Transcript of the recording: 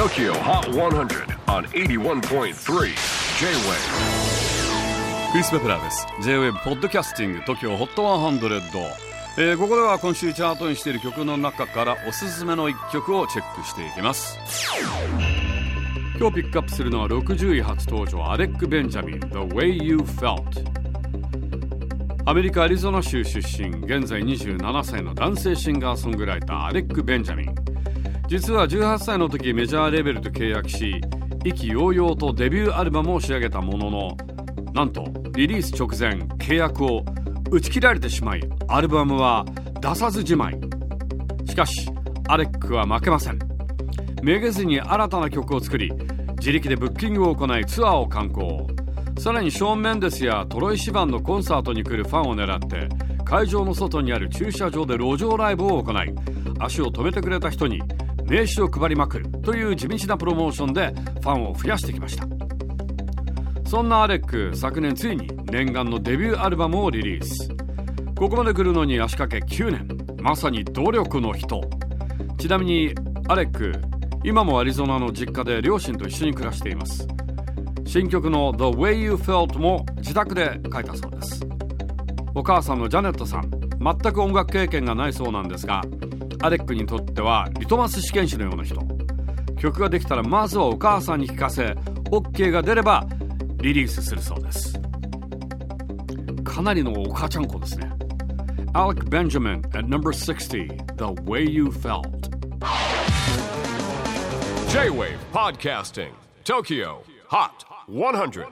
TOKYO HOT 100 on 81.3 J-WAVE. クリス・ベプラーです。J-WAVE ポッドキャスティング TOKYO HOT 100、えー、ここでは今週チャートにしている曲の中からおすすめの一曲をチェックしていきます。今日ピックアップするのは60位初登場アレック・ベンジャミン The Way You Felt アメリカ・アリゾナ州出身現在27歳の男性シンガーソングライターアレック・ベンジャミン。実は18歳の時メジャーレベルと契約し意気揚々とデビューアルバムを仕上げたもののなんとリリース直前契約を打ち切られてしまいアルバムは出さずじまい。しかしアレックは負けません。めげずに新たな曲を作り自力でブッキングを行いツアーを敢行。さらにショーン・メンデスやトロイ・シバンのコンサートに来るファンを狙って会場の外にある駐車場で路上ライブを行い足を止めてくれた人に名刺を配りまくるという地道なプロモーションでファンを増やしてきました。そんなアレック昨年ついに念願のデビューアルバムをリリース。ここまで来るのに足掛け9年。まさに努力の人。ちなみにアレック今もアリゾナの実家で両親と一緒に暮らしています。新曲の The Way You Felt も自宅で書いたそうです。お母さんのジャネットさん。全く音楽経験がないそうなんですがアレックにとってはリトマス試験紙のような人。曲ができたらまずはお母さんに聞かせ OK が出ればリリースするそうです。かなりのお母ちゃん子ですね。Alec Benjamin at number 60 The Way You Felt. J-WAVE PODCASTING TOKYO HOT 100